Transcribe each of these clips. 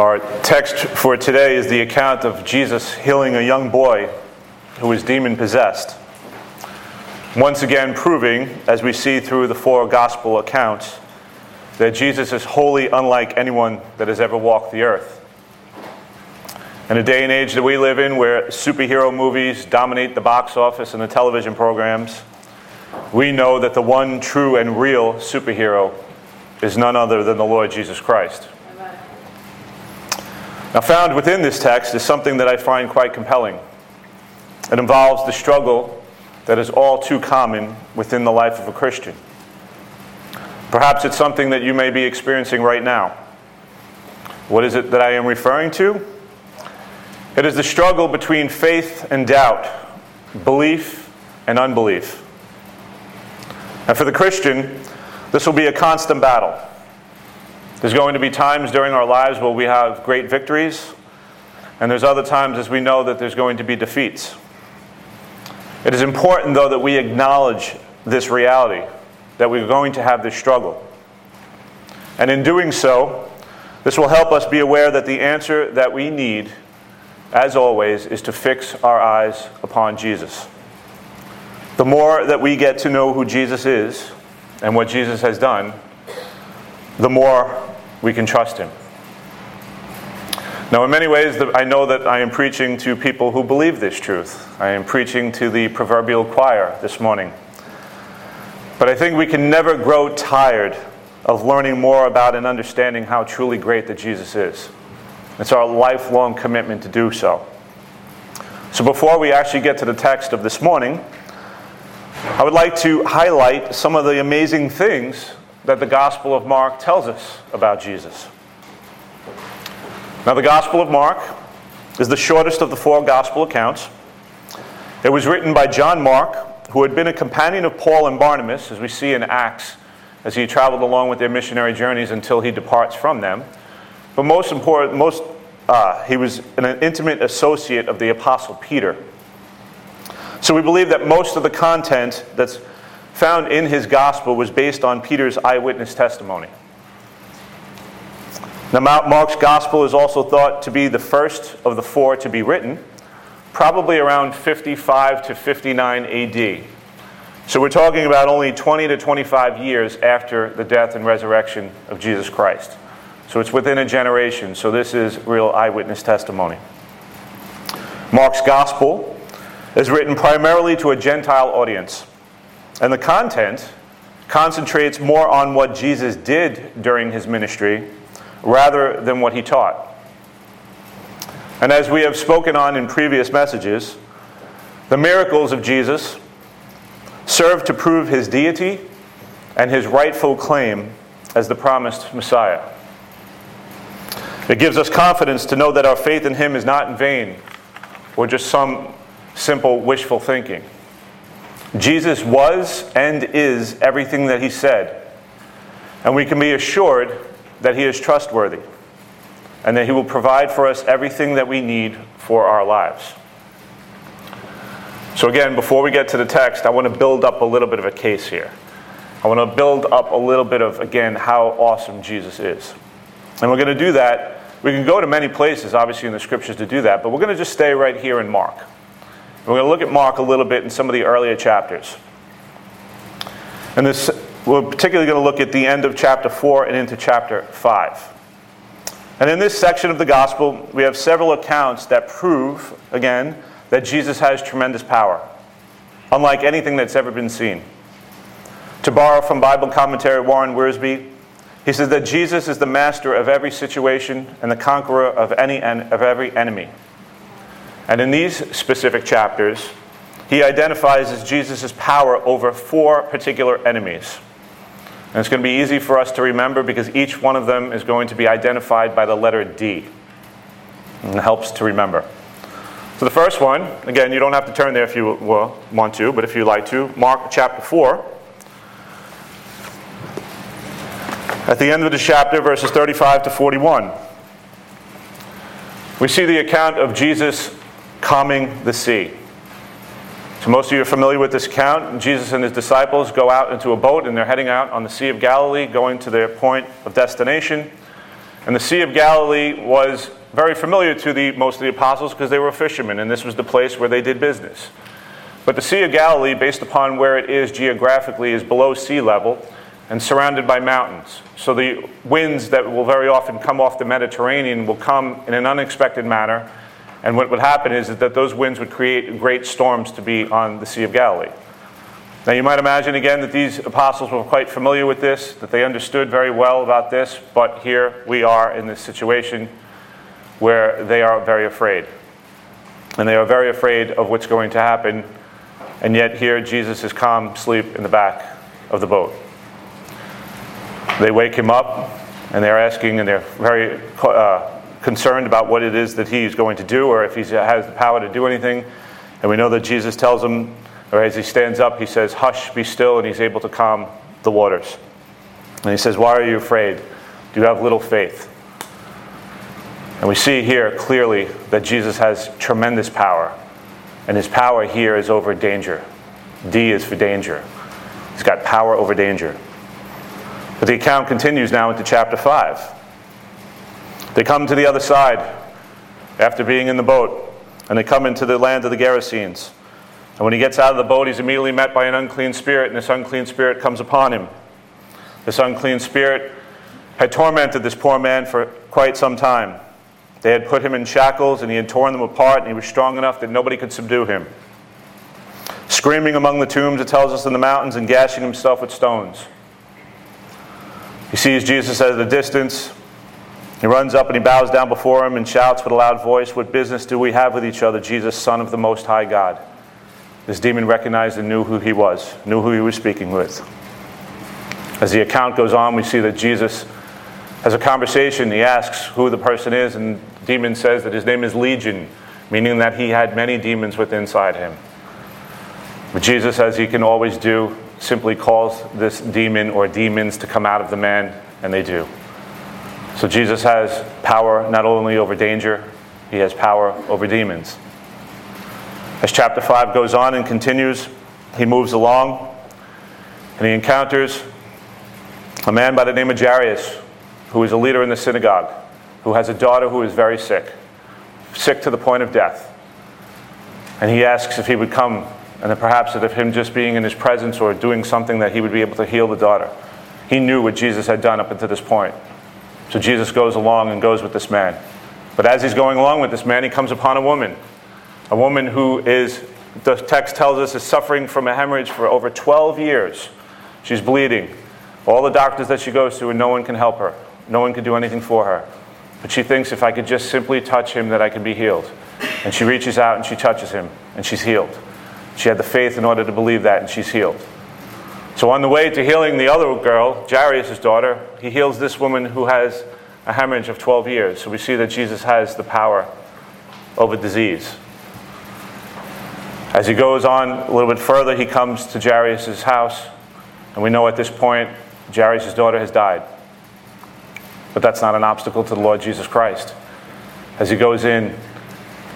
Our text for today is the account of Jesus healing a young boy who was demon possessed. Once again, proving, as we see through the four gospel accounts, that Jesus is wholly unlike anyone that has ever walked the earth. In a day and age that we live in where superhero movies dominate the box office and the television programs, we know that the one true and real superhero is none other than the Lord Jesus Christ. Now, found within this text is something that I find quite compelling. It involves the struggle that is all too common within the life of a Christian. Perhaps it's something that you may be experiencing right now. What is it that I am referring to? It is the struggle between faith and doubt, belief and unbelief. And for the Christian, this will be a constant battle. There's going to be times during our lives where we have great victories, and there's other times as we know that there's going to be defeats. It is important, though, that we acknowledge this reality, that we're going to have this struggle. And in doing so, this will help us be aware that the answer that we need, as always, is to fix our eyes upon Jesus. The more that we get to know who Jesus is and what Jesus has done, the more we can trust Him. Now, in many ways, I know that I am preaching to people who believe this truth. I am preaching to the proverbial choir this morning. But I think we can never grow tired of learning more about and understanding how truly great that Jesus is. It's our lifelong commitment to do so. So, before we actually get to the text of this morning, I would like to highlight some of the amazing things that the Gospel of Mark tells us about Jesus. Now, the Gospel of Mark is the shortest of the four Gospel accounts. It was written by John Mark, who had been a companion of Paul and Barnabas, as we see in Acts, as he traveled along with their missionary journeys until he departs from them. But most important, most, uh, he was an intimate associate of the Apostle Peter. So we believe that most of the content that's found in his gospel was based on Peter's eyewitness testimony. Now, Mark's gospel is also thought to be the first of the four to be written, probably around 55 to 59 AD. So we're talking about only 20 to 25 years after the death and resurrection of Jesus Christ. So it's within a generation. So this is real eyewitness testimony. Mark's gospel is written primarily to a Gentile audience. And the content concentrates more on what Jesus did during his ministry rather than what he taught. And as we have spoken on in previous messages, the miracles of Jesus serve to prove his deity and his rightful claim as the promised Messiah. It gives us confidence to know that our faith in him is not in vain or just some simple wishful thinking. Jesus was and is everything that he said. And we can be assured that he is trustworthy and that he will provide for us everything that we need for our lives. So, again, before we get to the text, I want to build up a little bit of a case here. I want to build up a little bit of, again, how awesome Jesus is. And we're going to do that. We can go to many places, obviously, in the scriptures to do that, but we're going to just stay right here in Mark. We're going to look at Mark a little bit in some of the earlier chapters. And this, we're particularly going to look at the end of chapter 4 and into chapter 5. And in this section of the gospel, we have several accounts that prove, again, that Jesus has tremendous power, unlike anything that's ever been seen. To borrow from Bible commentary Warren Wiersbe, he says that Jesus is the master of every situation and the conqueror of, any, of every enemy. And in these specific chapters, he identifies Jesus' power over four particular enemies. And it's going to be easy for us to remember because each one of them is going to be identified by the letter D. And it helps to remember. So the first one, again, you don't have to turn there if you want to, but if you like to, Mark chapter 4. At the end of the chapter, verses 35 to 41, we see the account of Jesus calming the sea. So, most of you are familiar with this account. Jesus and his disciples go out into a boat and they're heading out on the Sea of Galilee, going to their point of destination. And the Sea of Galilee was very familiar to the, most of the apostles because they were fishermen, and this was the place where they did business. But the Sea of Galilee, based upon where it is geographically, is below sea level and surrounded by mountains. So the winds that will very often come off the Mediterranean will come in an unexpected manner. And what would happen is that those winds would create great storms to be on the Sea of Galilee. Now, you might imagine again that these apostles were quite familiar with this, that they understood very well about this, but here we are in this situation where they are very afraid. And they are very afraid of what's going to happen, and yet here Jesus is calm, asleep in the back of the boat. They wake him up, and they're asking, and they're very uh, concerned about what it is that he's going to do, or if he has the power to do anything. And we know that Jesus tells him, or as he stands up, he says, Hush, be still, and he's able to calm the waters. And he says, Why are you afraid? Do you have little faith? And we see here clearly that Jesus has tremendous power. And his power here is over danger. D is for danger. He's got power over danger. But the account continues now into chapter 5. They come to the other side after being in the boat, and they come into the land of the Gerasenes. And when he gets out of the boat, he's immediately met by an unclean spirit, and this unclean spirit comes upon him. This unclean spirit had tormented this poor man for quite some time. They had put him in shackles, and he had torn them apart, and he was strong enough that nobody could subdue him. Screaming among the tombs, it tells us in the mountains, and gashing himself with stones. He sees Jesus at a distance. He runs up and he bows down before him and shouts with a loud voice, What business do we have with each other, Jesus, Son of the Most High God? This demon recognized and knew who he was, knew who he was speaking with. As the account goes on, we see that Jesus has a conversation. He asks who the person is, and the demon says that his name is Legion, meaning that he had many demons within inside him. But Jesus, as he can always do, simply calls this demon or demons to come out of the man, and they do. So Jesus has power not only over danger, he has power over demons. As chapter 5 goes on and continues, he moves along and he encounters a man by the name of Jairus, who is a leader in the synagogue, who has a daughter who is very sick, sick to the point of death. And he asks if he would come, and perhaps that if him just being in his presence or doing something that he would be able to heal the daughter. He knew what Jesus had done up until this point. So Jesus goes along and goes with this man. But as he's going along with this man, he comes upon a woman a woman who is, the text tells us, is suffering from a hemorrhage for over 12 years. She's bleeding. All the doctors that she goes to, and no one can help her. No one can do anything for her. But she thinks if I could just simply touch him, that I could be healed. And she reaches out and she touches him, and she's healed. She had the faith in order to believe that, and she's healed. So, on the way to healing the other girl, Jairus' daughter, he heals this woman who has a hemorrhage of 12 years. So, we see that Jesus has the power over disease. As he goes on a little bit further, he comes to Jairus' house, and we know at this point Jairus' daughter has died. But that's not an obstacle to the Lord Jesus Christ. As he goes in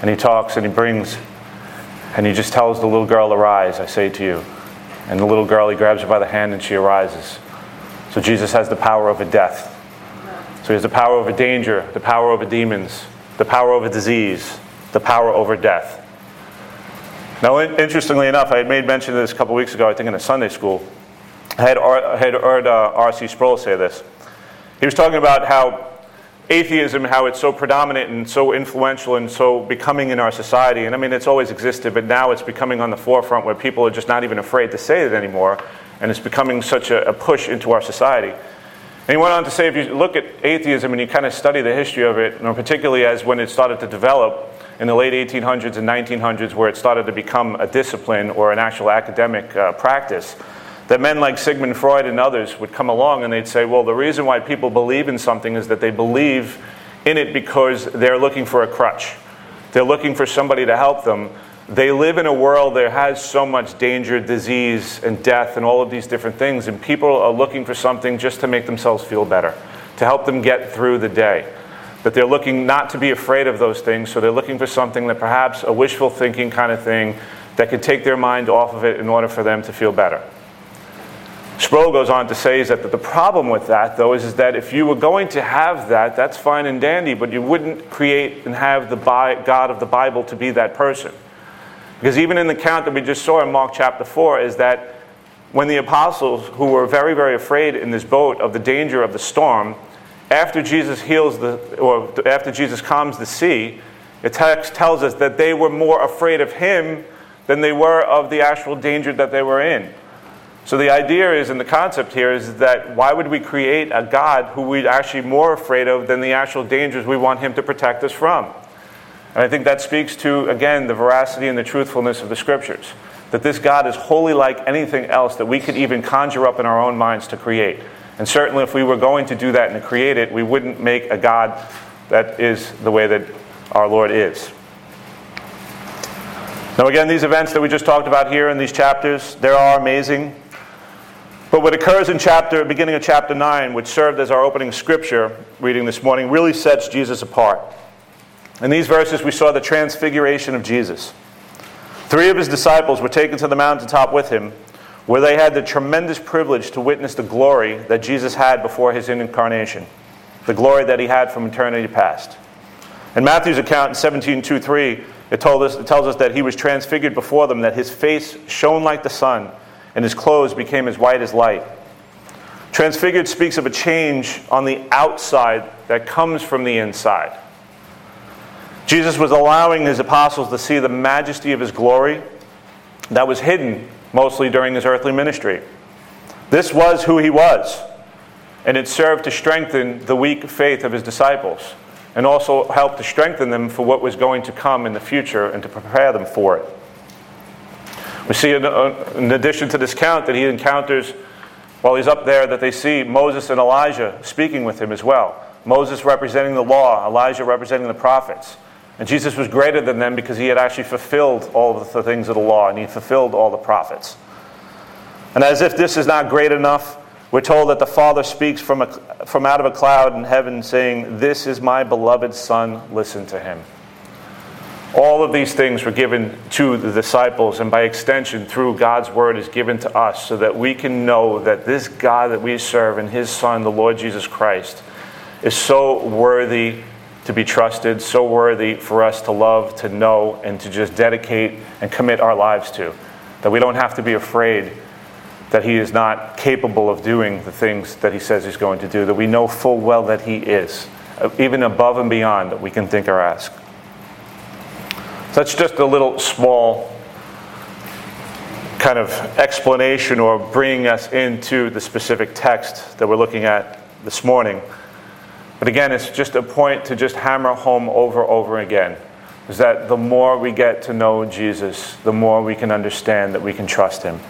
and he talks and he brings, and he just tells the little girl, Arise, I say to you. And the little girl, he grabs her by the hand and she arises. So Jesus has the power over death. So he has the power over danger, the power over demons, the power over disease, the power over death. Now, interestingly enough, I had made mention of this a couple weeks ago, I think in a Sunday school. I had, had heard uh, R.C. Sproul say this. He was talking about how atheism, how it's so predominant and so influential and so becoming in our society. And I mean, it's always existed, but now it's becoming on the forefront where people are just not even afraid to say it anymore. And it's becoming such a, a push into our society. And he went on to say if you look at atheism and you kind of study the history of it, and particularly as when it started to develop, in the late 1800s and 1900s, where it started to become a discipline or an actual academic uh, practice, that men like Sigmund Freud and others would come along and they'd say, well, the reason why people believe in something is that they believe in it because they're looking for a crutch. They're looking for somebody to help them. They live in a world that has so much danger, disease, and death, and all of these different things, and people are looking for something just to make themselves feel better, to help them get through the day that they're looking not to be afraid of those things, so they're looking for something that perhaps a wishful thinking kind of thing that could take their mind off of it in order for them to feel better. Sproul goes on to say is that the problem with that, though, is, is that if you were going to have that, that's fine and dandy, but you wouldn't create and have the God of the Bible to be that person. Because even in the count that we just saw in Mark chapter 4, is that when the apostles, who were very, very afraid in this boat of the danger of the storm, after Jesus heals the, or after Jesus calms the sea, the text tells us that they were more afraid of him than they were of the actual danger that they were in. So the idea is, and the concept here is that why would we create a God who we're actually more afraid of than the actual dangers we want him to protect us from? And I think that speaks to, again, the veracity and the truthfulness of the scriptures. That this God is wholly like anything else that we could even conjure up in our own minds to create. And certainly, if we were going to do that and to create it, we wouldn't make a God that is the way that our Lord is. Now, again, these events that we just talked about here in these chapters, they are amazing. But what occurs in chapter, beginning of chapter 9, which served as our opening scripture reading this morning, really sets Jesus apart. In these verses, we saw the transfiguration of Jesus. Three of his disciples were taken to the mountaintop with him, where they had the tremendous privilege to witness the glory that Jesus had before his incarnation, the glory that he had from eternity past. In Matthew's account in 17 2 3, it, it tells us that he was transfigured before them, that his face shone like the sun and his clothes became as white as light. Transfigured speaks of a change on the outside that comes from the inside. Jesus was allowing his apostles to see the majesty of his glory that was hidden mostly during his earthly ministry. This was who he was, and it served to strengthen the weak faith of his disciples and also helped to strengthen them for what was going to come in the future and to prepare them for it. We see, in, uh, in addition to this count, that he encounters, while he's up there, that they see Moses and Elijah speaking with him as well. Moses representing the law, Elijah representing the prophets. And Jesus was greater than them because he had actually fulfilled all of the things of the law and he fulfilled all the prophets. And as if this is not great enough, we're told that the Father speaks from, a, from out of a cloud in heaven saying, This is my beloved Son, listen to him. All of these things were given to the disciples, and by extension, through God's word, is given to us so that we can know that this God that we serve and his Son, the Lord Jesus Christ, is so worthy to be trusted, so worthy for us to love, to know, and to just dedicate and commit our lives to. That we don't have to be afraid that he is not capable of doing the things that he says he's going to do, that we know full well that he is, even above and beyond that we can think or ask. So that's just a little small kind of explanation or bringing us into the specific text that we're looking at this morning. But again, it's just a point to just hammer home over and over again is that the more we get to know Jesus, the more we can understand that we can trust him.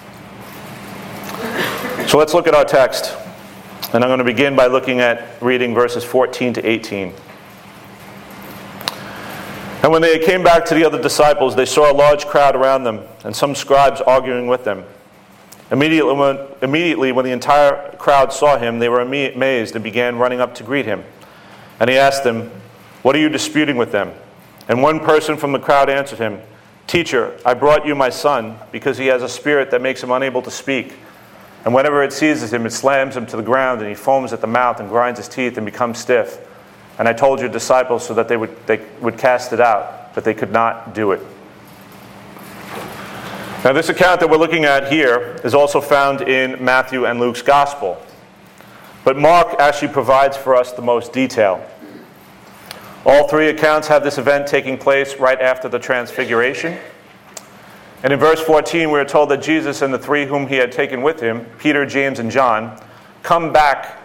So let's look at our text. And I'm going to begin by looking at reading verses 14 to 18. And when they came back to the other disciples, they saw a large crowd around them and some scribes arguing with them. Immediately when, immediately, when the entire crowd saw him, they were amazed and began running up to greet him. And he asked them, What are you disputing with them? And one person from the crowd answered him, Teacher, I brought you my son because he has a spirit that makes him unable to speak. And whenever it seizes him, it slams him to the ground, and he foams at the mouth and grinds his teeth and becomes stiff. And I told your disciples so that they would, they would cast it out, but they could not do it. Now, this account that we're looking at here is also found in Matthew and Luke's gospel. But Mark actually provides for us the most detail. All three accounts have this event taking place right after the transfiguration. And in verse 14, we are told that Jesus and the three whom he had taken with him, Peter, James, and John, come back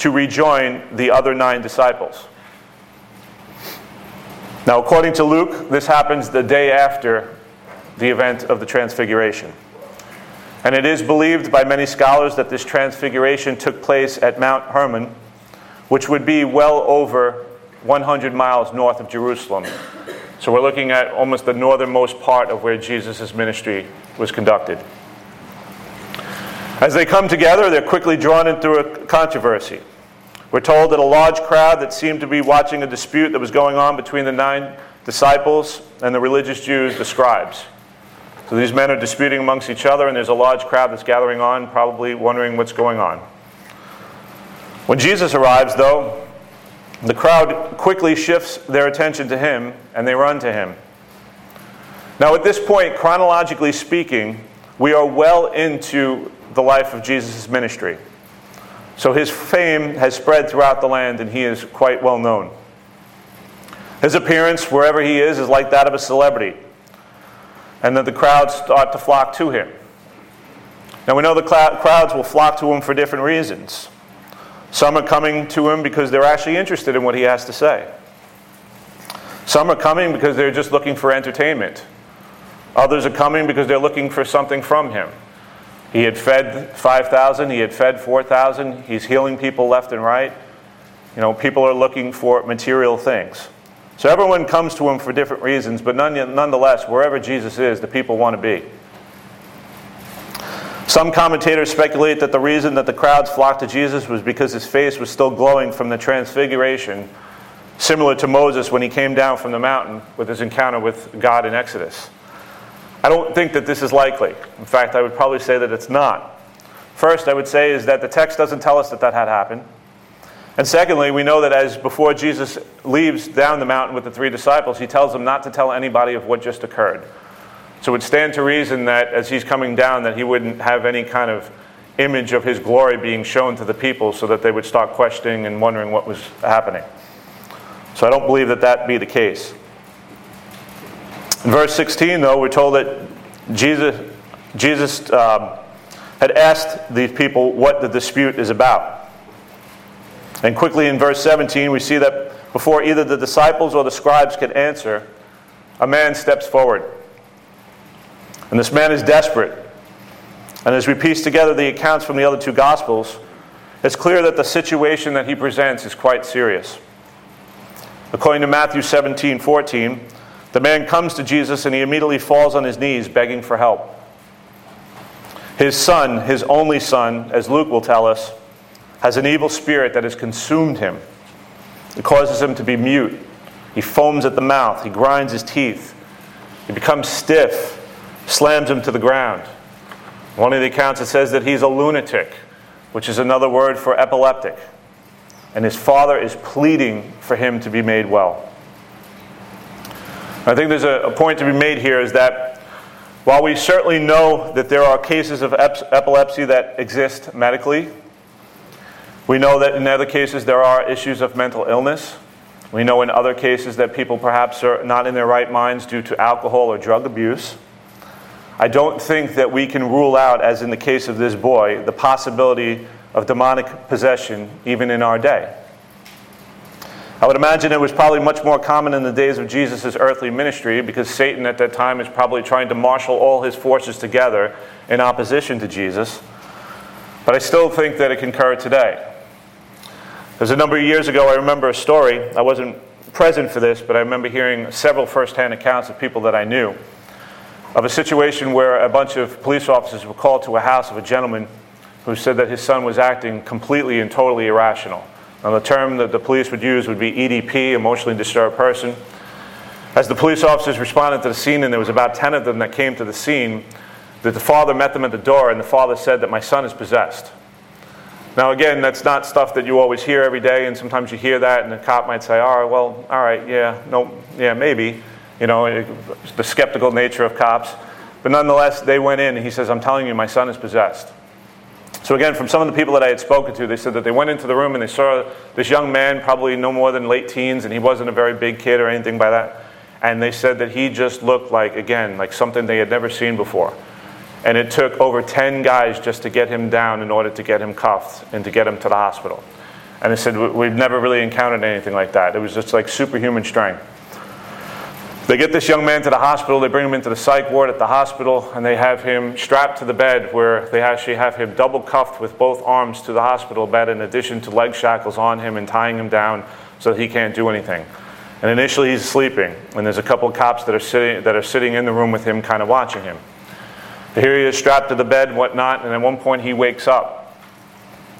to rejoin the other nine disciples. Now, according to Luke, this happens the day after the event of the Transfiguration. And it is believed by many scholars that this transfiguration took place at Mount Hermon, which would be well over 100 miles north of Jerusalem. So we're looking at almost the northernmost part of where Jesus' ministry was conducted. As they come together, they're quickly drawn into a controversy. We're told that a large crowd that seemed to be watching a dispute that was going on between the nine disciples and the religious Jews, the scribes. So these men are disputing amongst each other, and there's a large crowd that's gathering on, probably wondering what's going on. When Jesus arrives, though, the crowd quickly shifts their attention to him and they run to him. Now, at this point, chronologically speaking, we are well into the life of Jesus' ministry. So his fame has spread throughout the land and he is quite well known. His appearance, wherever he is, is like that of a celebrity. And that the crowds start to flock to him. Now we know the crowds will flock to him for different reasons. Some are coming to him because they're actually interested in what he has to say. Some are coming because they're just looking for entertainment. Others are coming because they're looking for something from him. He had fed 5,000, he had fed 4,000, he's healing people left and right. You know, people are looking for material things. So everyone comes to him for different reasons, but nonetheless, wherever Jesus is, the people want to be. Some commentators speculate that the reason that the crowds flocked to Jesus was because his face was still glowing from the transfiguration, similar to Moses when he came down from the mountain with his encounter with God in Exodus. I don't think that this is likely. In fact, I would probably say that it's not. First, I would say is that the text doesn't tell us that that had happened. And secondly, we know that as before Jesus leaves down the mountain with the three disciples, he tells them not to tell anybody of what just occurred. So it would stand to reason that as he's coming down that he wouldn't have any kind of image of his glory being shown to the people so that they would start questioning and wondering what was happening. So I don't believe that that be the case. In verse 16, though, we're told that Jesus, Jesus um, had asked these people what the dispute is about. And quickly in verse 17, we see that before either the disciples or the scribes could answer, a man steps forward. And this man is desperate. And as we piece together the accounts from the other two Gospels, it's clear that the situation that he presents is quite serious. According to Matthew 17 14, the man comes to Jesus and he immediately falls on his knees begging for help. His son, his only son, as Luke will tell us, has an evil spirit that has consumed him. It causes him to be mute. He foams at the mouth, he grinds his teeth, he becomes stiff, slams him to the ground. One of the accounts it says that he's a lunatic, which is another word for epileptic. And his father is pleading for him to be made well. I think there's a, a, point to be made here is that while we certainly know that there are cases of ep- epilepsy that exist medically, we know that in other cases there are issues of mental illness. We know in other cases that people perhaps are not in their right minds due to alcohol or drug abuse. I don't think that we can rule out, as in the case of this boy, the possibility of demonic possession even in our day. I would imagine it was probably much more common in the days of Jesus' earthly ministry because Satan at that time is probably trying to marshal all his forces together in opposition to Jesus. But I still think that it can occur today. There's a number of years ago, I remember a story. I wasn't present for this, but I remember hearing several firsthand accounts of people that I knew of a situation where a bunch of police officers were called to a house of a gentleman who said that his son was acting completely and totally irrational. Now, the term that the police would use would be EDP, emotionally disturbed person. As the police officers responded to the scene, and there was about 10 of them that came to the scene, that the father met them at the door, and the father said that my son is possessed. Now, again, that's not stuff that you always hear every day, and sometimes you hear that, and the cop might say, all right, well, all right, yeah, no, yeah, maybe. You know, the skeptical nature of cops. But nonetheless, they went in, and he says, I'm telling you, my son is possessed. So, again, from some of the people that I had spoken to, they said that they went into the room and they saw this young man, probably no more than late teens, and he wasn't a very big kid or anything by that. And they said that he just looked like, again, like something they had never seen before. And it took over 10 guys just to get him down in order to get him cuffed and to get him to the hospital. And they said, We've never really encountered anything like that. It was just like superhuman strength. They get this young man to the hospital, they bring him into the psych ward at the hospital, and they have him strapped to the bed where they actually have him double cuffed with both arms to the hospital bed, in addition to leg shackles on him and tying him down so he can't do anything. And initially he's sleeping, and there's a couple of cops that are sitting, that are sitting in the room with him, kind of watching him. Here he is strapped to the bed whatnot, and at one point he wakes up.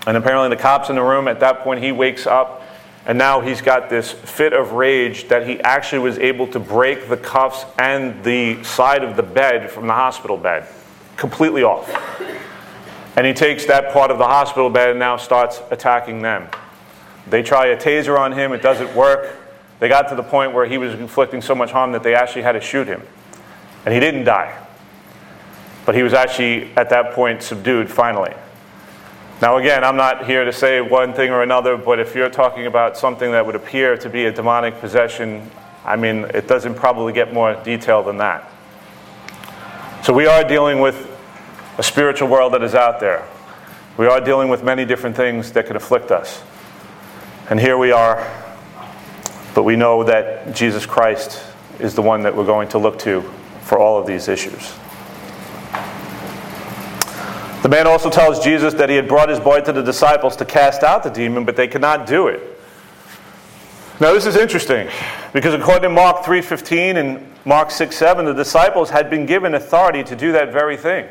And apparently the cops in the room, at that point he wakes up And now he's got this fit of rage that he actually was able to break the cuffs and the side of the bed from the hospital bed, completely off. And he takes that part of the hospital bed and now starts attacking them. They try a taser on him, it doesn't work. They got to the point where he was inflicting so much harm that they actually had to shoot him. And he didn't die. But he was actually, at that point, subdued finally. Now, again, I'm not here to say one thing or another, but if you're talking about something that would appear to be a demonic possession, I mean, it doesn't probably get more detail than that. So, we are dealing with a spiritual world that is out there. We are dealing with many different things that could afflict us. And here we are, but we know that Jesus Christ is the one that we're going to look to for all of these issues. The man also tells Jesus that he had brought his boy to the disciples to cast out the demon, but they could not do it. Now this is interesting because according to Mark 3:15 and Mark 6:7, the disciples had been given authority to do that very thing.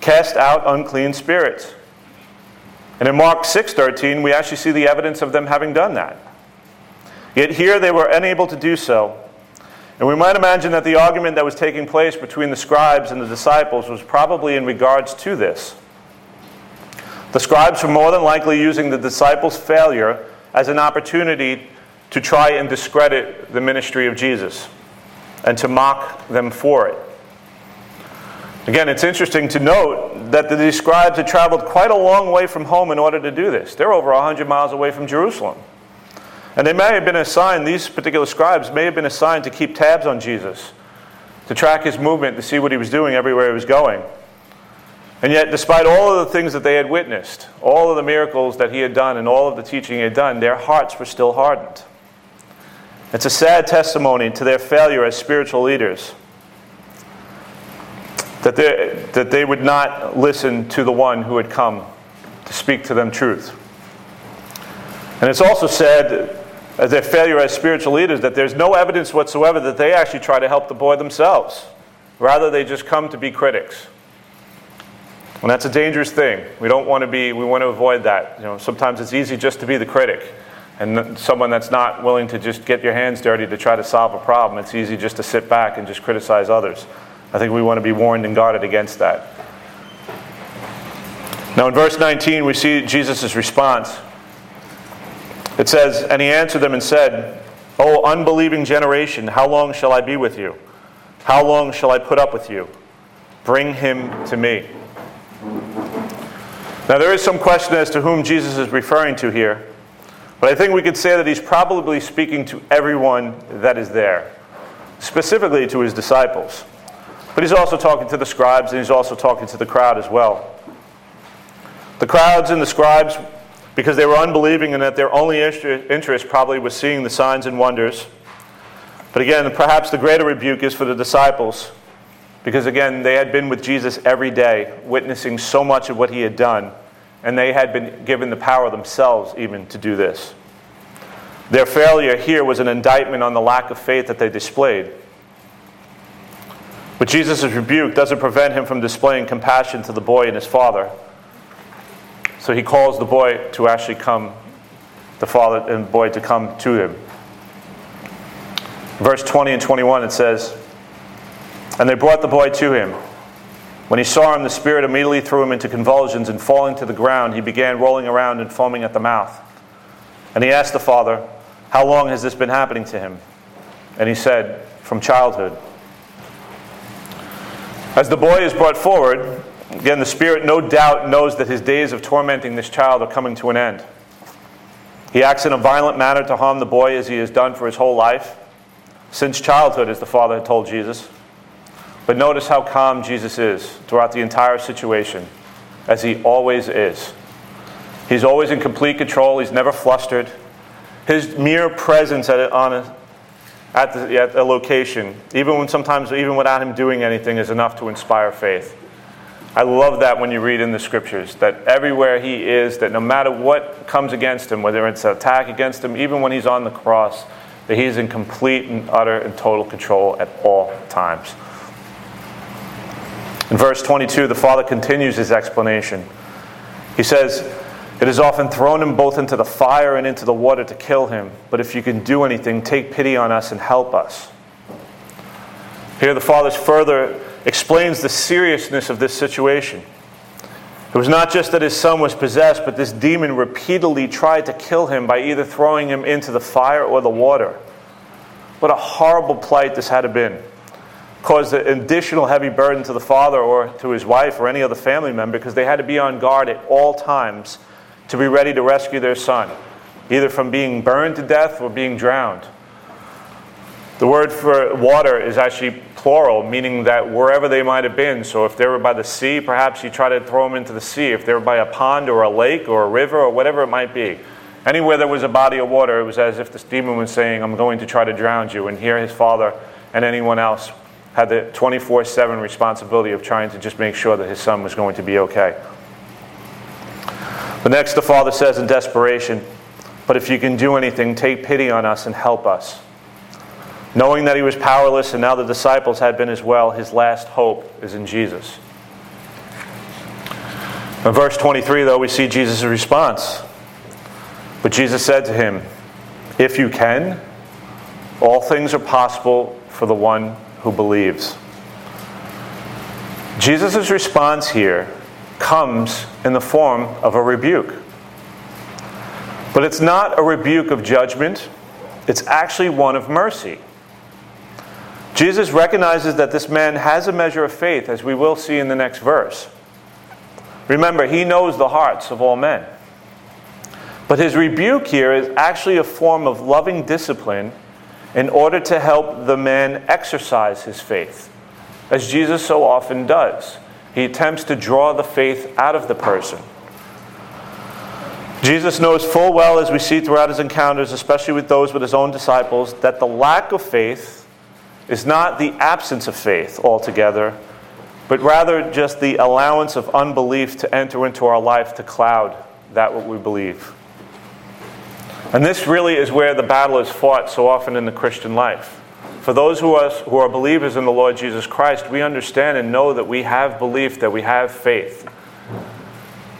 Cast out unclean spirits. And in Mark 6:13, we actually see the evidence of them having done that. Yet here they were unable to do so and we might imagine that the argument that was taking place between the scribes and the disciples was probably in regards to this. The scribes were more than likely using the disciples' failure as an opportunity to try and discredit the ministry of Jesus and to mock them for it. Again, it's interesting to note that the scribes had traveled quite a long way from home in order to do this. They're over 100 miles away from Jerusalem. And they may have been assigned, these particular scribes may have been assigned to keep tabs on Jesus, to track his movement, to see what he was doing everywhere he was going. And yet, despite all of the things that they had witnessed, all of the miracles that he had done, and all of the teaching he had done, their hearts were still hardened. It's a sad testimony to their failure as spiritual leaders that they, that they would not listen to the one who had come to speak to them truth. And it's also said as their failure as spiritual leaders that there's no evidence whatsoever that they actually try to help the boy themselves. Rather, they just come to be critics. And that's a dangerous thing. We don't want to be, we want to avoid that. You know, sometimes it's easy just to be the critic and someone that's not willing to just get your hands dirty to try to solve a problem. It's easy just to sit back and just criticize others. I think we want to be warned and guarded against that. Now, in verse 19, we see Jesus' response. It says, And he answered them and said, O unbelieving generation, how long shall I be with you? How long shall I put up with you? Bring him to me. Now, there is some question as to whom Jesus is referring to here, but I think we could say that he's probably speaking to everyone that is there, specifically to his disciples. But he's also talking to the scribes and he's also talking to the crowd as well. The crowds and the scribes because they were unbelieving and that their only interest probably was seeing the signs and wonders. But again, perhaps the greater rebuke is for the disciples because again, they had been with Jesus every day, witnessing so much of what he had done, and they had been given the power themselves even to do this. Their failure here was an indictment on the lack of faith that they displayed. But Jesus' rebuke doesn't prevent him from displaying compassion to the boy and his father. So he calls the boy to actually come, the father and boy to come to him. Verse 20 and 21 it says, And they brought the boy to him. When he saw him, the Spirit immediately threw him into convulsions, and falling to the ground, he began rolling around and foaming at the mouth. And he asked the father, How long has this been happening to him? And he said, From childhood. As the boy is brought forward, Again, the Spirit no doubt knows that his days of tormenting this child are coming to an end. He acts in a violent manner to harm the boy as he has done for his whole life, since childhood, as the Father had told Jesus. But notice how calm Jesus is throughout the entire situation, as he always is. He's always in complete control, he's never flustered. His mere presence at, on a, at, the, at a location, even when sometimes, even without him doing anything, is enough to inspire faith. I love that when you read in the scriptures that everywhere he is, that no matter what comes against him, whether it's an attack against him, even when he's on the cross, that he's in complete and utter and total control at all times. In verse 22, the Father continues his explanation. He says, It has often thrown him both into the fire and into the water to kill him. But if you can do anything, take pity on us and help us. Here, the father's further explains the seriousness of this situation. It was not just that his son was possessed, but this demon repeatedly tried to kill him by either throwing him into the fire or the water. What a horrible plight this had to been. Caused an additional heavy burden to the father or to his wife or any other family member because they had to be on guard at all times to be ready to rescue their son, either from being burned to death or being drowned. The word for water is actually plural, meaning that wherever they might have been. So if they were by the sea, perhaps you try to throw them into the sea. If they were by a pond or a lake or a river or whatever it might be, anywhere there was a body of water, it was as if this demon was saying, I'm going to try to drown you. And here his father and anyone else had the 24 7 responsibility of trying to just make sure that his son was going to be okay. But next, the father says in desperation, But if you can do anything, take pity on us and help us. Knowing that he was powerless and now the disciples had been as well, his last hope is in Jesus. In verse 23, though, we see Jesus' response. But Jesus said to him, If you can, all things are possible for the one who believes. Jesus' response here comes in the form of a rebuke. But it's not a rebuke of judgment, it's actually one of mercy. Jesus recognizes that this man has a measure of faith, as we will see in the next verse. Remember, he knows the hearts of all men. But his rebuke here is actually a form of loving discipline in order to help the man exercise his faith, as Jesus so often does. He attempts to draw the faith out of the person. Jesus knows full well, as we see throughout his encounters, especially with those with his own disciples, that the lack of faith is not the absence of faith altogether, but rather just the allowance of unbelief to enter into our life to cloud that what we believe. And this really is where the battle is fought so often in the Christian life. For those who are, who are believers in the Lord Jesus Christ, we understand and know that we have belief, that we have faith.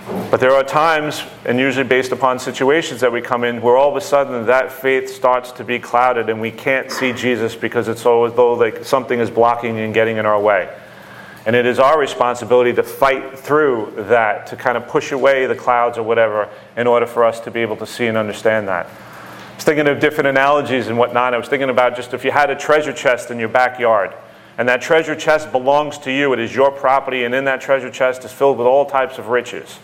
But there are times, and usually based upon situations that we come in, where all of a sudden that faith starts to be clouded and we can't see Jesus because it's as though like something is blocking and getting in our way. And it is our responsibility to fight through that, to kind of push away the clouds or whatever, in order for us to be able to see and understand that. I was thinking of different analogies and whatnot. I was thinking about just if you had a treasure chest in your backyard, and that treasure chest belongs to you, it is your property, and in that treasure chest is filled with all types of riches.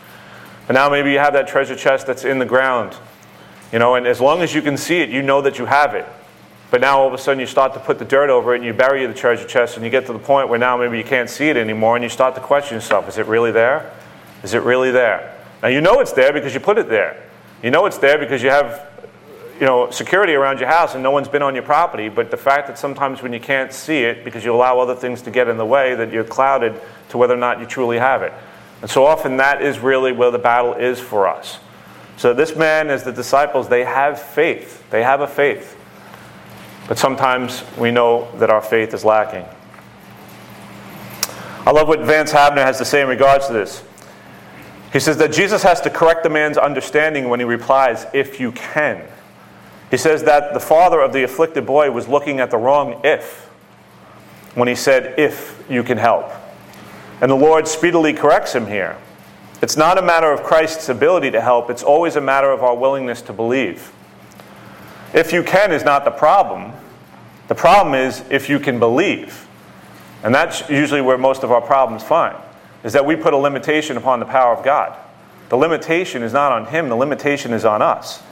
And now maybe you have that treasure chest that's in the ground. You know, and as long as you can see it, you know that you have it. But now all of a sudden you start to put the dirt over it and you bury the treasure chest and you get to the point where now maybe you can't see it anymore and you start to question yourself is it really there? Is it really there? Now you know it's there because you put it there. You know it's there because you have you know, security around your house and no one's been on your property, but the fact that sometimes when you can't see it because you allow other things to get in the way, that you're clouded to whether or not you truly have it. And so often that is really where the battle is for us. So this man, as the disciples, they have faith. They have a faith. But sometimes we know that our faith is lacking. I love what Vance Havner has to say in regards to this. He says that Jesus has to correct the man's understanding when he replies, if you can. He says that the father of the afflicted boy was looking at the wrong if when he said, if you can help. And the Lord speedily corrects him here. It's not a matter of Christ's ability to help, it's always a matter of our willingness to believe. If you can is not the problem. The problem is if you can believe. And that's usually where most of our problems find, is that we put a limitation upon the power of God. The limitation is not on Him, the limitation is on us.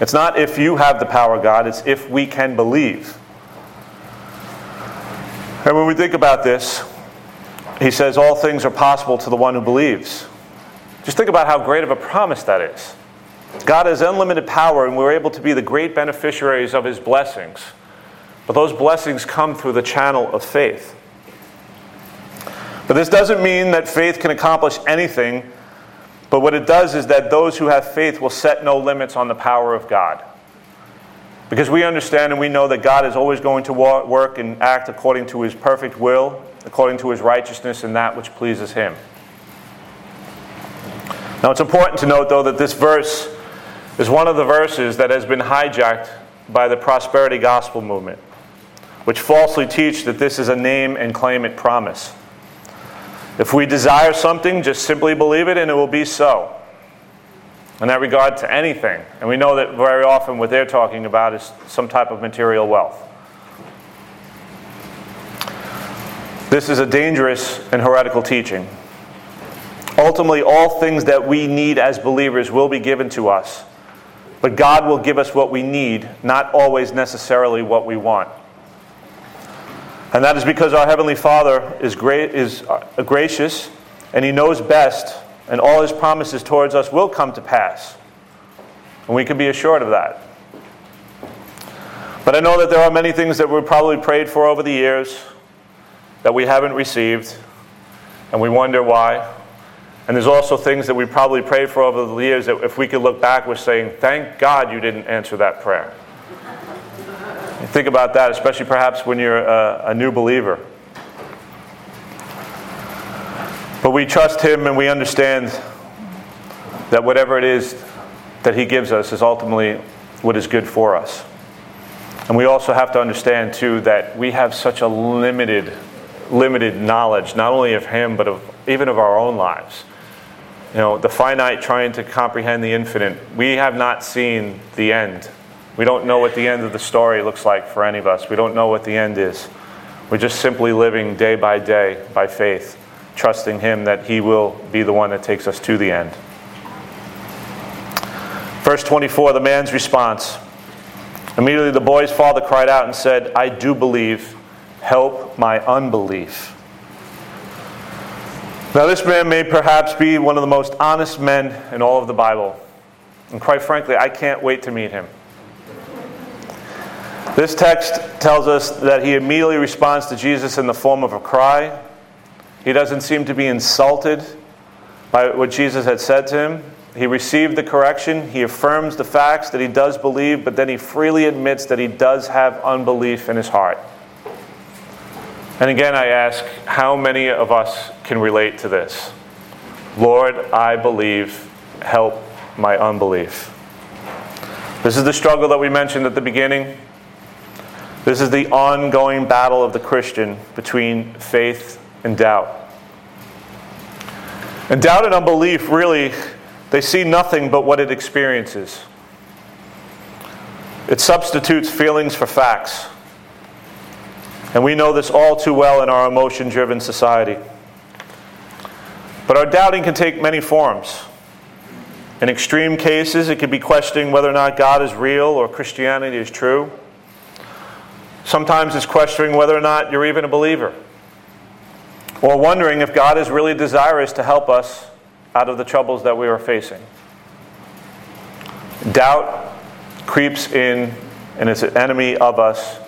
It's not if you have the power of God, it's if we can believe. And when we think about this, he says, All things are possible to the one who believes. Just think about how great of a promise that is. God has unlimited power, and we're able to be the great beneficiaries of his blessings. But those blessings come through the channel of faith. But this doesn't mean that faith can accomplish anything, but what it does is that those who have faith will set no limits on the power of God. Because we understand and we know that God is always going to work and act according to his perfect will according to his righteousness and that which pleases him. Now, it's important to note, though, that this verse is one of the verses that has been hijacked by the prosperity gospel movement, which falsely teach that this is a name and claim it promise. If we desire something, just simply believe it and it will be so. In that regard to anything. And we know that very often what they're talking about is some type of material wealth. This is a dangerous and heretical teaching. Ultimately, all things that we need as believers will be given to us. But God will give us what we need, not always necessarily what we want. And that is because our Heavenly Father is, great, is uh, gracious and He knows best, and all His promises towards us will come to pass. And we can be assured of that. But I know that there are many things that we've probably prayed for over the years that we haven't received, and we wonder why. And there's also things that we probably prayed for over the years that if we could look back, we're saying, Thank God you didn't answer that prayer. Think about that, especially perhaps when you're a, a new believer. But we trust Him and we understand that whatever it is that He gives us is ultimately what is good for us. And we also have to understand, too, that we have such a limited, limited knowledge, not only of Him, but of, even of our own lives. You know, the finite trying to comprehend the infinite. We have not seen the end. We don't know what the end of the story looks like for any of us. We don't know what the end is. We're just simply living day by day by faith, trusting Him that He will be the one that takes us to the end. Verse 24, the man's response. Immediately the boy's father cried out and said, I do believe. Help my unbelief. Now, this man may perhaps be one of the most honest men in all of the Bible. And quite frankly, I can't wait to meet him. This text tells us that he immediately responds to Jesus in the form of a cry. He doesn't seem to be insulted by what Jesus had said to him. He received the correction. He affirms the facts that he does believe, but then he freely admits that he does have unbelief in his heart. And again, I ask, how many of us can relate to this? Lord, I believe, help my unbelief. This is the struggle that we mentioned at the beginning. This is the ongoing battle of the Christian between faith and doubt. And doubt and unbelief really, they see nothing but what it experiences. It substitutes feelings for facts. And we know this all too well in our emotion driven society. But our doubting can take many forms. In extreme cases, it could be questioning whether or not God is real or Christianity is true. Sometimes it's questioning whether or not you're even a believer. Or wondering if God is really desirous to help us out of the troubles that we are facing. Doubt creeps in and is an enemy of us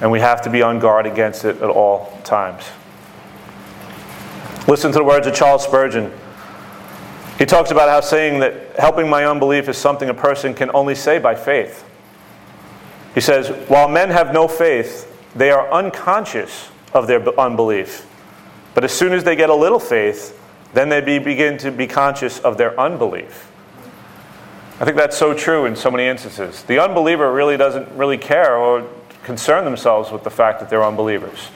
and we have to be on guard against it at all times. Listen to the words of Charles Spurgeon. He talks about how saying that helping my unbelief is something a person can only say by faith. He says, While men have no faith, they are unconscious of their unbelief. But as soon as they get a little faith, then they be, begin to be conscious of their unbelief. I think that's so true in so many instances. The unbeliever really doesn't really care or concern themselves with the fact that they're unbelievers.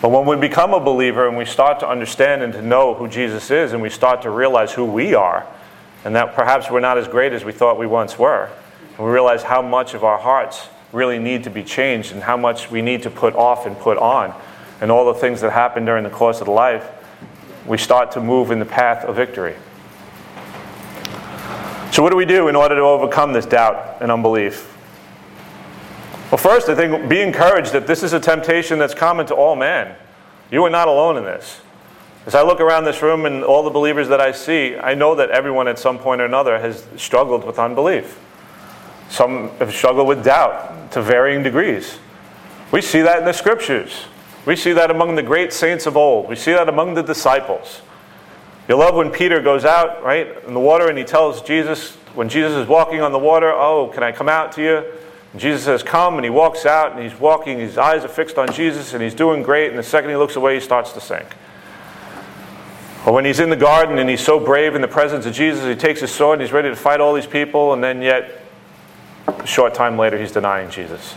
But when we become a believer and we start to understand and to know who Jesus is and we start to realize who we are and that perhaps we're not as great as we thought we once were, and we realize how much of our hearts really need to be changed and how much we need to put off and put on and all the things that happen during the course of the life, we start to move in the path of victory. So, what do we do in order to overcome this doubt and unbelief? Well, first, I think be encouraged that this is a temptation that's common to all men. You are not alone in this. As I look around this room and all the believers that I see, I know that everyone at some point or another has struggled with unbelief. Some have struggled with doubt to varying degrees. We see that in the scriptures. We see that among the great saints of old. We see that among the disciples. You love when Peter goes out, right, in the water and he tells Jesus, when Jesus is walking on the water, Oh, can I come out to you? Jesus says, Come, and he walks out, and he's walking, his eyes are fixed on Jesus, and he's doing great, and the second he looks away, he starts to sink. Or when he's in the garden and he's so brave in the presence of Jesus, he takes his sword and he's ready to fight all these people, and then yet, a short time later, he's denying Jesus.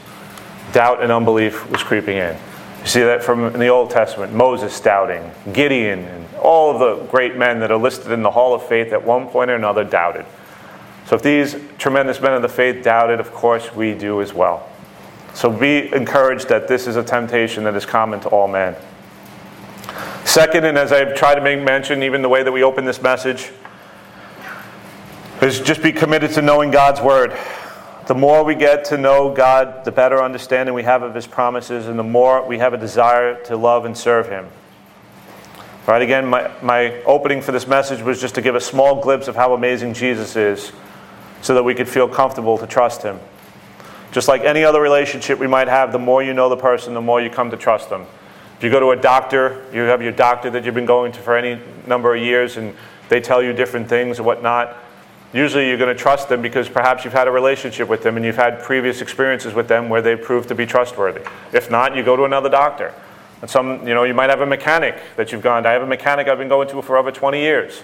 Doubt and unbelief was creeping in. You see that from in the Old Testament Moses doubting, Gideon, and all of the great men that are listed in the Hall of Faith at one point or another doubted. So if these tremendous men of the faith doubted, of course we do as well. So be encouraged that this is a temptation that is common to all men. Second, and as I've tried to make mention, even the way that we open this message, is just be committed to knowing God's Word. The more we get to know God, the better understanding we have of His promises, and the more we have a desire to love and serve Him. Right, again, my, my opening for this message was just to give a small glimpse of how amazing Jesus is so that we could feel comfortable to trust Him. Just like any other relationship we might have, the more you know the person, the more you come to trust them. If you go to a doctor, you have your doctor that you've been going to for any number of years, and they tell you different things and whatnot. Usually you're going to trust them because perhaps you've had a relationship with them and you've had previous experiences with them where they proved to be trustworthy. If not, you go to another doctor. And some, you know, you might have a mechanic that you've gone to. I have a mechanic I've been going to for over 20 years.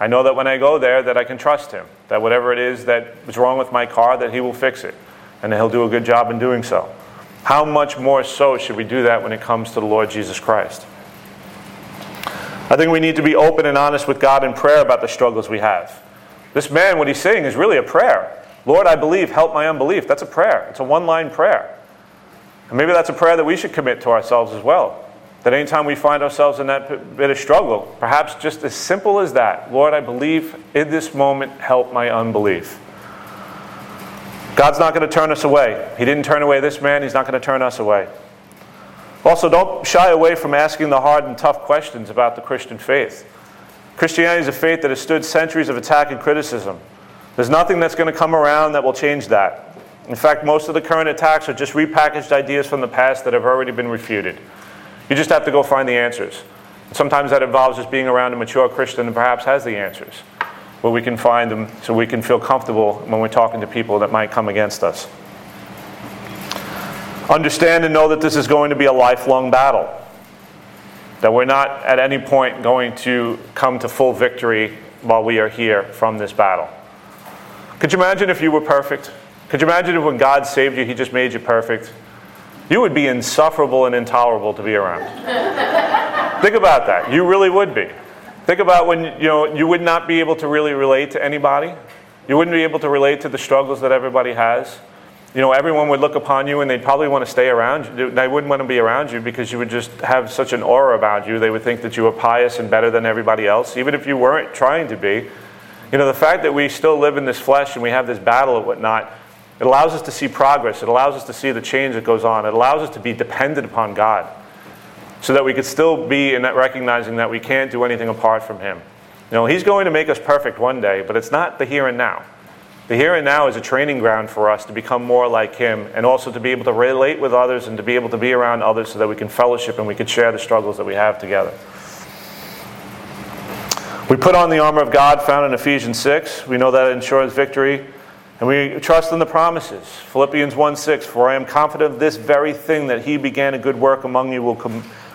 I know that when I go there that I can trust him, that whatever it is that is wrong with my car, that he will fix it, and that he'll do a good job in doing so. How much more so should we do that when it comes to the Lord Jesus Christ? I think we need to be open and honest with God in prayer about the struggles we have. This man, what he's saying is really a prayer. Lord, I believe, help my unbelief. That's a prayer. It's a one line prayer. And maybe that's a prayer that we should commit to ourselves as well. That anytime we find ourselves in that bit of struggle, perhaps just as simple as that Lord, I believe in this moment, help my unbelief. God's not going to turn us away. He didn't turn away this man, He's not going to turn us away. Also, don't shy away from asking the hard and tough questions about the Christian faith. Christianity is a faith that has stood centuries of attack and criticism. There's nothing that's going to come around that will change that. In fact, most of the current attacks are just repackaged ideas from the past that have already been refuted. You just have to go find the answers. Sometimes that involves just being around a mature Christian that perhaps has the answers where we can find them so we can feel comfortable when we're talking to people that might come against us. Understand and know that this is going to be a lifelong battle. That we're not at any point going to come to full victory while we are here from this battle. Could you imagine if you were perfect? Could you imagine if when God saved you, He just made you perfect? You would be insufferable and intolerable to be around. Think about that. You really would be. Think about when you know you would not be able to really relate to anybody. You wouldn't be able to relate to the struggles that everybody has. You know, everyone would look upon you and they'd probably want to stay around you. They wouldn't want to be around you because you would just have such an aura about you. They would think that you were pious and better than everybody else, even if you weren't trying to be. You know, the fact that we still live in this flesh and we have this battle and whatnot, it allows us to see progress. It allows us to see the change that goes on. It allows us to be dependent upon God so that we could still be in that recognizing that we can't do anything apart from Him. You know, He's going to make us perfect one day, but it's not the here and now. The here and now is a training ground for us to become more like Him and also to be able to relate with others and to be able to be around others so that we can fellowship and we can share the struggles that we have together. We put on the armor of God found in Ephesians 6. We know that ensures victory. And we trust in the promises. Philippians 1 6, for I am confident of this very thing that he began a good work among you will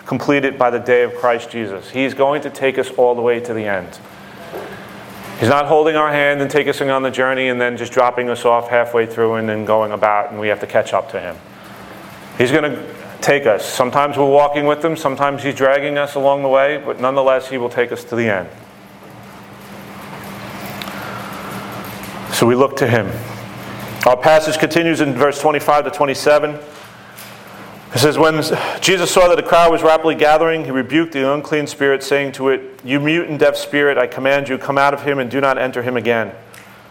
complete it by the day of Christ Jesus. He's going to take us all the way to the end. He's not holding our hand and taking us on the journey and then just dropping us off halfway through and then going about and we have to catch up to Him. He's going to take us. Sometimes we're walking with Him, sometimes He's dragging us along the way, but nonetheless, He will take us to the end. So we look to Him. Our passage continues in verse 25 to 27. It says, When Jesus saw that a crowd was rapidly gathering, he rebuked the unclean spirit, saying to it, You mute and deaf spirit, I command you, come out of him and do not enter him again.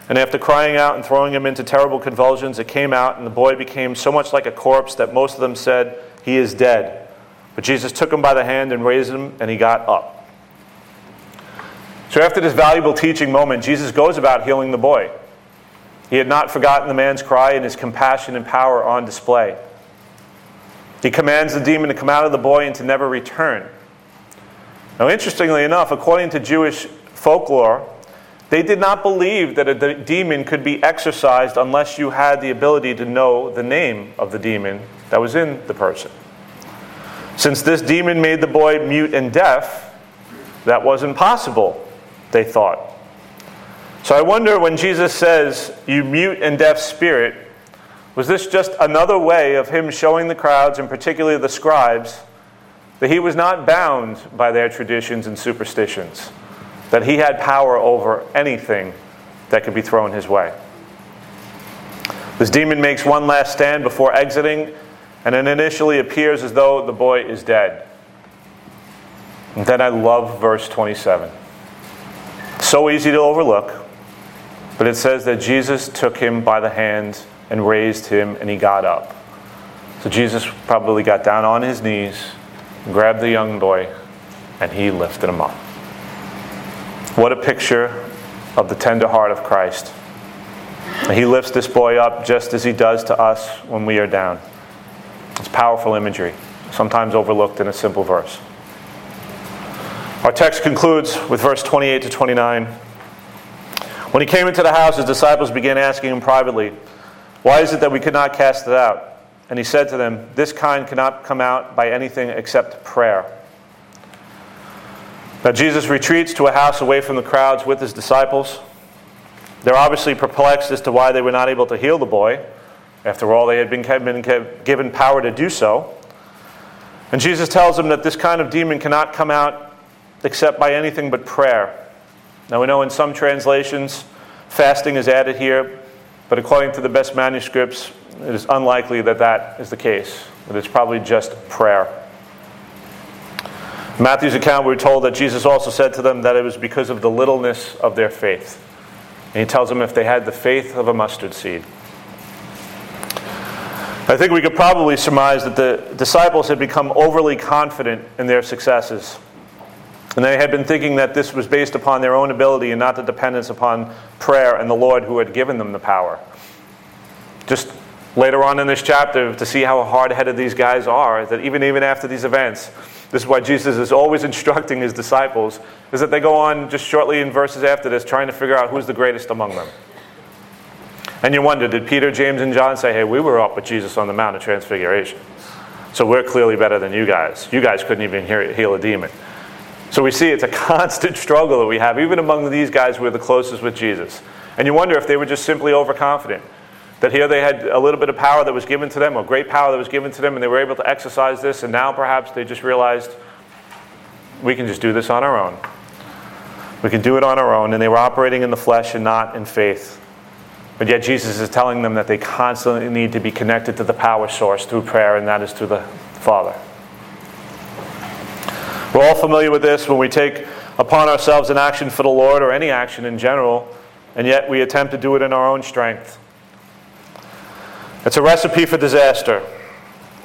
And after crying out and throwing him into terrible convulsions, it came out, and the boy became so much like a corpse that most of them said, He is dead. But Jesus took him by the hand and raised him, and he got up. So after this valuable teaching moment, Jesus goes about healing the boy. He had not forgotten the man's cry and his compassion and power on display. He commands the demon to come out of the boy and to never return. Now, interestingly enough, according to Jewish folklore, they did not believe that a demon could be exorcised unless you had the ability to know the name of the demon that was in the person. Since this demon made the boy mute and deaf, that wasn't possible, they thought. So I wonder when Jesus says, You mute and deaf spirit, was this just another way of him showing the crowds, and particularly the scribes, that he was not bound by their traditions and superstitions, that he had power over anything that could be thrown his way? This demon makes one last stand before exiting, and it initially appears as though the boy is dead. And then I love verse 27. So easy to overlook, but it says that Jesus took him by the hand and raised him, and he got up. So Jesus probably got down on his knees, grabbed the young boy, and he lifted him up. What a picture of the tender heart of Christ. He lifts this boy up just as he does to us when we are down. It's powerful imagery, sometimes overlooked in a simple verse. Our text concludes with verse 28 to 29. When he came into the house, his disciples began asking him privately, Why is it that we could not cast it out? And he said to them, This kind cannot come out by anything except prayer. Now, Jesus retreats to a house away from the crowds with his disciples. They're obviously perplexed as to why they were not able to heal the boy. After all, they had been given power to do so. And Jesus tells them that this kind of demon cannot come out except by anything but prayer. Now, we know in some translations, fasting is added here, but according to the best manuscripts, it is unlikely that that is the case. That it's probably just prayer. Matthew's account, we're told that Jesus also said to them that it was because of the littleness of their faith. And he tells them if they had the faith of a mustard seed. I think we could probably surmise that the disciples had become overly confident in their successes. And they had been thinking that this was based upon their own ability and not the dependence upon prayer and the Lord who had given them the power. Just later on in this chapter, to see how hard headed these guys are, that even, even after these events, this is why Jesus is always instructing his disciples, is that they go on just shortly in verses after this trying to figure out who's the greatest among them. And you wonder, did Peter, James, and John say, hey, we were up with Jesus on the Mount of Transfiguration? So we're clearly better than you guys. You guys couldn't even heal a demon. So we see it's a constant struggle that we have, even among these guys who are the closest with Jesus. And you wonder if they were just simply overconfident. That here they had a little bit of power that was given to them, or great power that was given to them, and they were able to exercise this, and now perhaps they just realized we can just do this on our own. We can do it on our own, and they were operating in the flesh and not in faith. But yet Jesus is telling them that they constantly need to be connected to the power source through prayer, and that is through the Father. We're all familiar with this when we take upon ourselves an action for the Lord or any action in general, and yet we attempt to do it in our own strength. It's a recipe for disaster.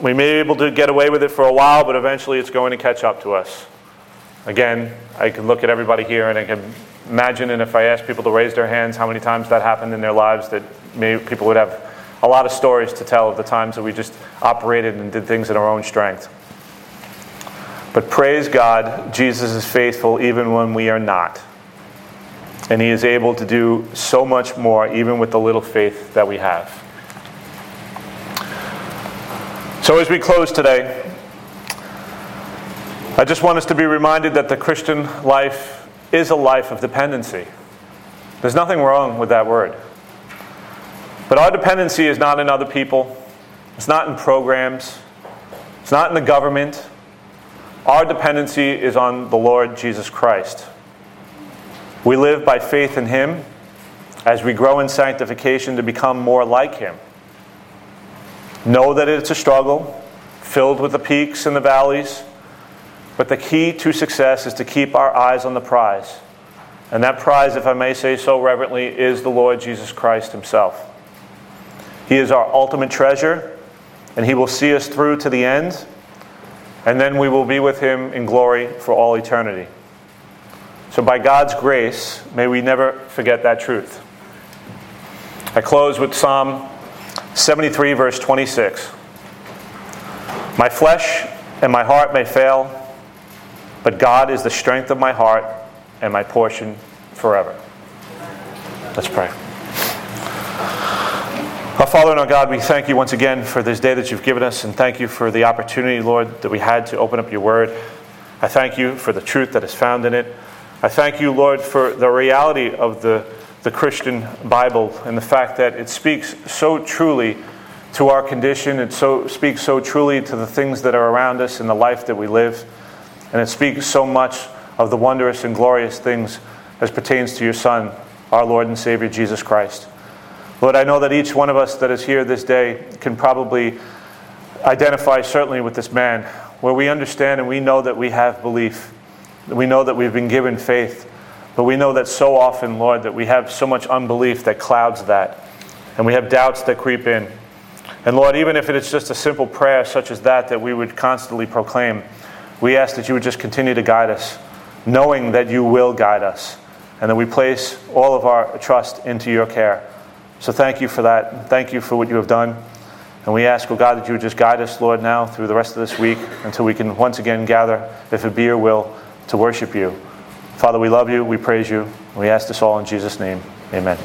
We may be able to get away with it for a while, but eventually it's going to catch up to us. Again, I can look at everybody here and I can imagine, and if I ask people to raise their hands, how many times that happened in their lives, that maybe people would have a lot of stories to tell of the times that we just operated and did things in our own strength. But praise God, Jesus is faithful even when we are not. And He is able to do so much more, even with the little faith that we have. So, as we close today, I just want us to be reminded that the Christian life is a life of dependency. There's nothing wrong with that word. But our dependency is not in other people, it's not in programs, it's not in the government. Our dependency is on the Lord Jesus Christ. We live by faith in Him as we grow in sanctification to become more like Him. Know that it's a struggle, filled with the peaks and the valleys, but the key to success is to keep our eyes on the prize. And that prize, if I may say so reverently, is the Lord Jesus Christ Himself. He is our ultimate treasure, and He will see us through to the end, and then we will be with Him in glory for all eternity. So, by God's grace, may we never forget that truth. I close with Psalm 73, verse 26. My flesh and my heart may fail, but God is the strength of my heart and my portion forever. Let's pray. Our Father and our God, we thank you once again for this day that you've given us, and thank you for the opportunity, Lord, that we had to open up your word. I thank you for the truth that is found in it. I thank you, Lord, for the reality of the, the Christian Bible and the fact that it speaks so truly to our condition. It so, speaks so truly to the things that are around us in the life that we live. And it speaks so much of the wondrous and glorious things as pertains to your Son, our Lord and Savior, Jesus Christ. Lord, I know that each one of us that is here this day can probably identify certainly with this man, where we understand and we know that we have belief. We know that we've been given faith. But we know that so often, Lord, that we have so much unbelief that clouds that. And we have doubts that creep in. And Lord, even if it is just a simple prayer such as that that we would constantly proclaim, we ask that you would just continue to guide us, knowing that you will guide us, and that we place all of our trust into your care. So thank you for that. Thank you for what you have done. And we ask, oh God, that you would just guide us, Lord, now through the rest of this week until we can once again gather, if it be your will, to worship you. Father, we love you, we praise you, we ask this all in Jesus' name. Amen.